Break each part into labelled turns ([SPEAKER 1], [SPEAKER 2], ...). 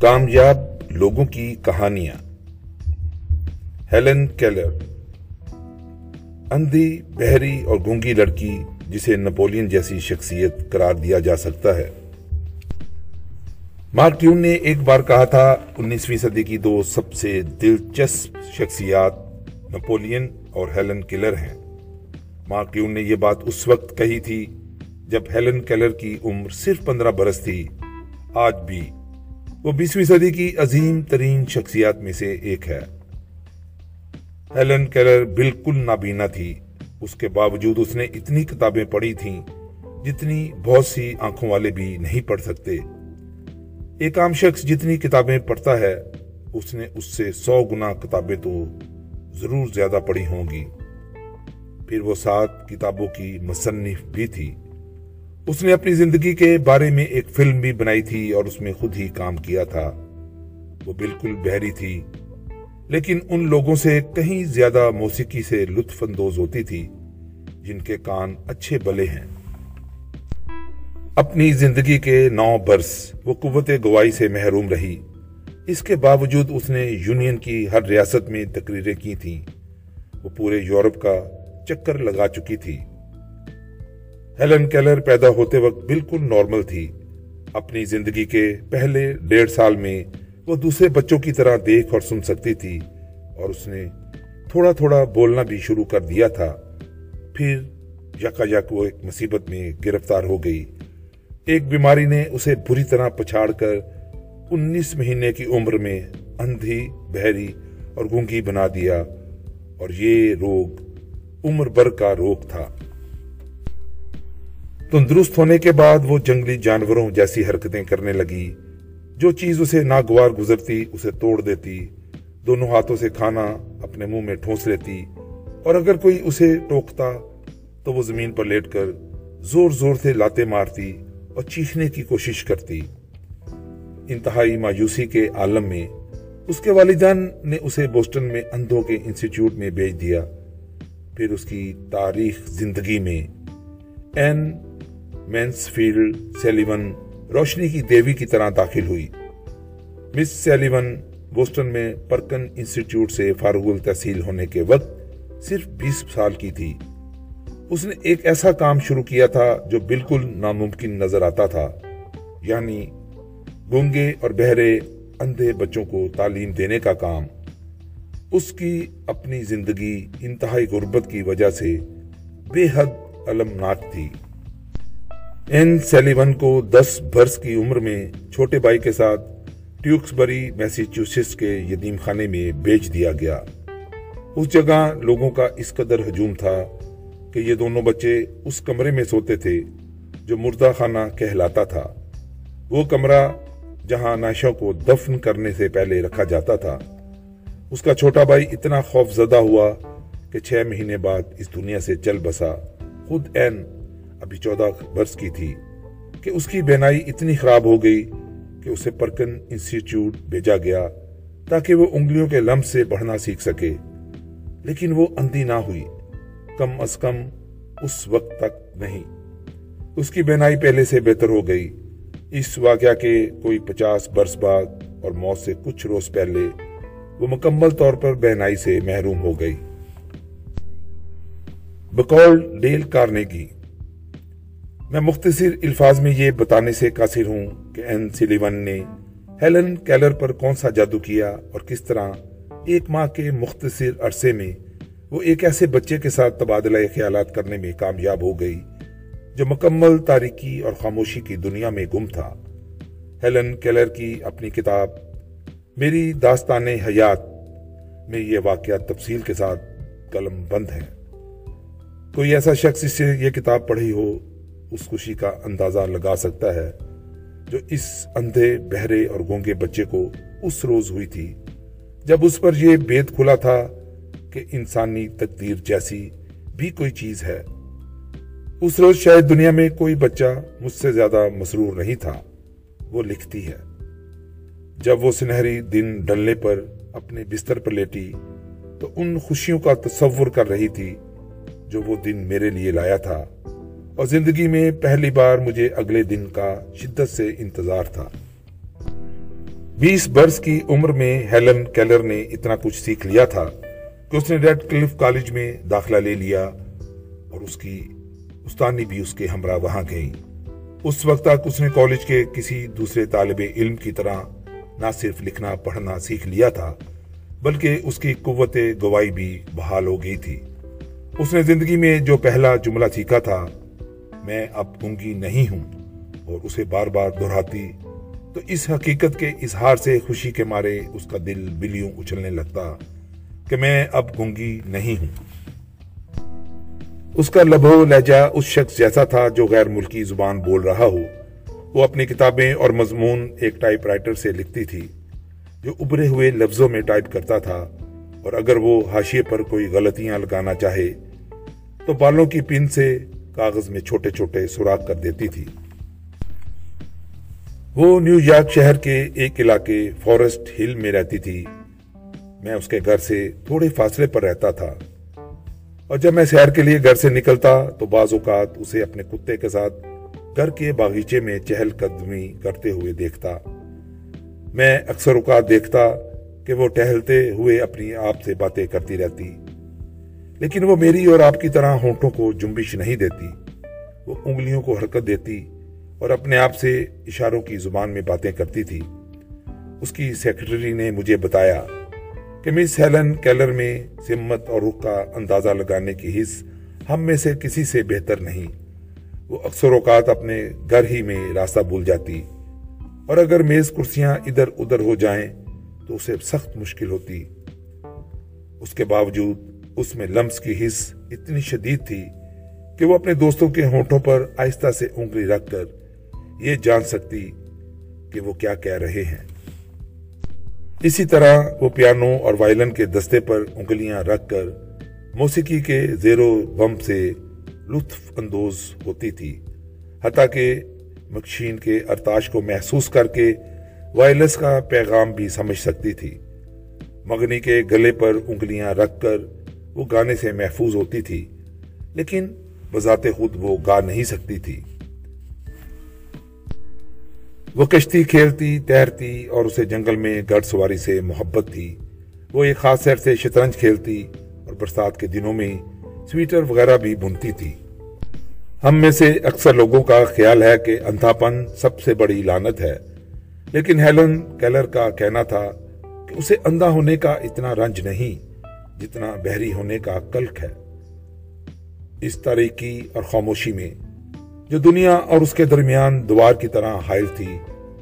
[SPEAKER 1] کامیاب لوگوں کی کہانیاں۔ Helen Keller. اندھی بہری اور گونگی لڑکی جسے نپولین جیسی شخصیت قرار دیا جا سکتا ہے۔ مارک ٹیون نے ایک بار کہا تھا، انیسویں صدی کی دو سب سے دلچسپ شخصیات نپولین اور ہیلن کیلر ہیں۔ مارک ٹیون نے یہ بات اس وقت کہی تھی جب ہیلن کیلر کی عمر صرف پندرہ برس تھی، آج بھی وہ بیسویں صدی کی عظیم ترین شخصیات میں سے ایک ہے۔ ہیلن کیلر بالکل نابینا تھی۔ اس کے باوجود اس نے اتنی کتابیں پڑھی تھیں جتنی بہت سی آنکھوں والے بھی نہیں پڑھ سکتے۔ ایک عام شخص جتنی کتابیں پڑھتا ہے، اس نے اس سے سو گنا کتابیں تو ضرور زیادہ پڑھی ہوں گی۔ پھر وہ سات کتابوں کی مصنف بھی تھی۔ اس نے اپنی زندگی کے بارے میں ایک فلم بھی بنائی تھی اور اس میں خود ہی کام کیا تھا۔ وہ بالکل بہری تھی، لیکن ان لوگوں سے کہیں زیادہ موسیقی سے لطف اندوز ہوتی تھی، جن کے کان اچھے بلے ہیں۔ اپنی زندگی کے نو برس وہ قوت گواہی سے محروم رہی۔ اس کے باوجود اس نے یونین کی ہر ریاست میں تقریریں کی تھیں۔ وہ پورے یورپ کا چکر لگا چکی تھی۔ ہیلن کیلر پیدا ہوتے وقت بالکل نارمل تھی۔ اپنی زندگی کے پہلے ڈیڑھ سال میں وہ دوسرے بچوں کی طرح دیکھ اور سن سکتی تھی اور اس نے تھوڑا تھوڑا بولنا بھی شروع کر دیا تھا۔ پھر یکا یک وہ ایک مصیبت میں گرفتار ہو گئی۔ ایک بیماری نے اسے بری طرح پچھاڑ کر انیس مہینے کی عمر میں اندھی بہری اور گونگی بنا دیا اور یہ روگ عمر بر کا روگ تھا۔ تندرست ہونے کے بعد وہ جنگلی جانوروں جیسی حرکتیں کرنے لگی۔ جو چیز اسے ناگوار گزرتی، اسے توڑ دیتی، دونوں ہاتھوں سے کھانا اپنے منہ میں ٹھونس لیتی۔ اور اگر کوئی اسے ٹوکتا، تو وہ زمین پر لیٹ کر زور زور سے لاتے مارتی اور چیخنے کی کوشش کرتی۔ انتہائی مایوسی کے عالم میں اس کے والدان نے اسے بوسٹن میں اندھوں کے انسٹیٹیوٹ میں بیچ دیا۔ پھر اس کی تاریخ زندگی میں این مینس فیلڈ سیلیون روشنی کی دیوی کی طرح داخل ہوئی۔ مس سیلیون بوسٹن میں پرکن انسٹیٹیوٹ سے فارغ التحصیل ہونے کے وقت صرف بیس سال کی تھی۔ اس نے ایک ایسا کام شروع کیا تھا جو بالکل ناممکن نظر آتا تھا یعنی گونگے اور بہرے اندھے بچوں کو تعلیم دینے کا کام۔ اس کی اپنی زندگی انتہائی غربت کی وجہ سے بے حد المناک تھی۔ این سیلیون کو دس برس کی عمر میں چھوٹے بھائی کے ساتھ ٹیوکس بری میسیچوسٹس کے یتیم خانے میں بیچ دیا گیا۔ اس جگہ لوگوں کا اس قدر ہجوم تھا کہ یہ دونوں بچے اس کمرے میں سوتے تھے جو مردہ خانہ کہلاتا تھا۔ وہ کمرہ جہاں ناشوں کو دفن کرنے سے پہلے رکھا جاتا تھا۔ اس کا چھوٹا بھائی اتنا خوف زدہ ہوا کہ چھ مہینے بعد اس دنیا سے چل بسا۔ خود این ابھی چودہ برس کی تھی کہ اس کی بینائی اتنی خراب ہو گئی کہ اسے پرکن انسٹیٹیوٹ بھیجا گیا تاکہ وہ انگلیوں کے لمب سے بڑھنا سیکھ سکے۔ لیکن وہ اندھی نہ ہوئی، کم از کم اس وقت تک نہیں۔ اس کی بینائی پہلے سے بہتر ہو گئی۔ اس واقعہ کے کوئی پچاس برس بعد اور موت سے کچھ روز پہلے وہ مکمل طور پر بہنائی سے محروم ہو گئی۔ بکول ڈیل کارنیگی میں مختصر الفاظ میں یہ بتانے سے قاصر ہوں کہ این سلیون نے ہیلن کیلر پر کون سا جادو کیا اور کس طرح ایک ماہ کے مختصر عرصے میں وہ ایک ایسے بچے کے ساتھ تبادلہ خیالات کرنے میں کامیاب ہو گئی جو مکمل تاریکی اور خاموشی کی دنیا میں گم تھا۔ ہیلن کیلر کی اپنی کتاب میری داستان حیات میں یہ واقعات تفصیل کے ساتھ قلم بند ہے۔ کوئی ایسا شخص اس سے یہ کتاب پڑھی ہو اس خوشی کا اندازہ لگا سکتا ہے جو اس اندھے، بہرے اور گونگے بچے کو اس روز ہوئی تھی، جب اس پر یہ بید کھلا تھا کہ انسانی تقدیر جیسی بھی کوئی چیز ہے۔ اس روز شاید دنیا میں کوئی بچہ مجھ سے زیادہ مسرور نہیں تھا، وہ لکھتی ہے۔ جب وہ سنہری دن ڈلنے پر اپنے بستر پر لیٹی، تو ان خوشیوں کا تصور کر رہی تھی جو وہ دن میرے لیے لایا تھا۔ اور زندگی میں پہلی بار مجھے اگلے دن کا شدت سے انتظار تھا۔ بیس برس کی عمر میں ہیلن کیلر نے اتنا کچھ سیکھ لیا تھا کہ اس نے ریڈ کلف کالج میں داخلہ لے لیا اور اس کی استانی بھی اس کے ہمراہ وہاں گئی اس وقت تک اس نے کالج کے کسی دوسرے طالب علم کی طرح نہ صرف لکھنا، پڑھنا سیکھ لیا تھا، بلکہ اس کی قوت گواہی بھی بحال ہو گئی تھی۔ اس نے زندگی میں جو پہلا جملہ سیکھا تھا میں اب گنگی نہیں ہوں اور اسے بار بار دہراتی، تو اس حقیقت کے اظہار سے خوشی کے مارے اس کا دل بلیوں اچھلنے لگتا کہ میں اب گنگی نہیں ہوں۔ اس کا لبو لہجہ اس شخص جیسا تھا جو غیر ملکی زبان بول رہا ہو۔ وہ اپنی کتابیں اور مضمون ایک ٹائپ رائٹر سے لکھتی تھی، جو ابھرے ہوئے لفظوں میں ٹائپ کرتا تھا۔ اور اگر وہ حاشیے پر کوئی غلطیاں لگانا چاہے، تو بالوں کی پن سے کاغذ میں چھوٹے چھوٹے سوراخ کر دیتی تھی۔ وہ نیو یارک شہر کے ایک علاقے فارسٹ ہل میں رہتی تھی۔ میں اس کے گھر سے تھوڑے فاصلے پر رہتا تھا۔ اور جب میں سیر کے لیے گھر سے نکلتا تو بعض اوقات اسے اپنے کتے کے ساتھ گھر کے باغیچے میں چہل قدمی کرتے ہوئے دیکھتا۔ میں اکثر اوقات دیکھتا کہ وہ ٹہلتے ہوئے اپنی آپ سے باتیں کرتی رہتی۔ لیکن وہ میری اور آپ کی طرح ہونٹوں کو جنبش نہیں دیتی، وہ انگلیوں کو حرکت دیتی اور اپنے آپ سے اشاروں کی زبان میں باتیں کرتی تھی۔ اس کی سیکرٹری نے مجھے بتایا کہ مس ہیلن کیلر میں سمت اور رخ کا اندازہ لگانے کی حص ہم میں سے کسی سے بہتر نہیں۔ وہ اکثر اوقات اپنے گھر ہی میں راستہ بھول جاتی اور اگر میز کرسیاں ادھر ادھر ہو جائیں تو اسے سخت مشکل ہوتی۔ اس کے باوجود اس میں لمس کی حص اتنی شدید تھی کہ وہ اپنے دوستوں کے ہونٹوں پر آہستہ سے انگلی رکھ کر یہ جان سکتی کہ وہ کیا کہہ رہے ہیں۔ اسی طرح وہ پیانو اور وائلن کے دستے پر انگلیاں رکھ کر موسیقی کے زیرو بم سے لطف اندوز ہوتی تھی، حتیٰ کہ مکشین کے ارتاش کو محسوس کر کے وائلس کا پیغام بھی سمجھ سکتی تھی۔ مگنی کے گلے پر انگلیاں رکھ کر وہ گانے سے محفوظ ہوتی تھی، لیکن بذات خود وہ گا نہیں سکتی تھی۔ وہ کشتی کھیلتی، تیرتی اور اسے جنگل میں گڑ سواری سے محبت تھی۔ وہ ایک خاص سیر سے شطرنج کھیلتی اور برسات کے دنوں میں سویٹر وغیرہ بھی بنتی تھی۔ ہم میں سے اکثر لوگوں کا خیال ہے کہ اندھاپن سب سے بڑی لانت ہے۔ لیکن ہیلن کیلر کا کہنا تھا کہ اسے اندھا ہونے کا اتنا رنج نہیں۔ جتنا بحری ہونے کا کلک ہے، اس تاریکی اور خاموشی میں جو دنیا اور اس کے درمیان دوار کی طرح حائل تھی،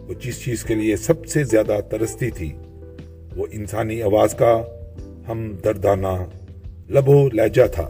[SPEAKER 1] وہ جس چیز کے لیے سب سے زیادہ ترستی تھی، وہ انسانی آواز کا ہم دردانہ لبو لہجہ تھا۔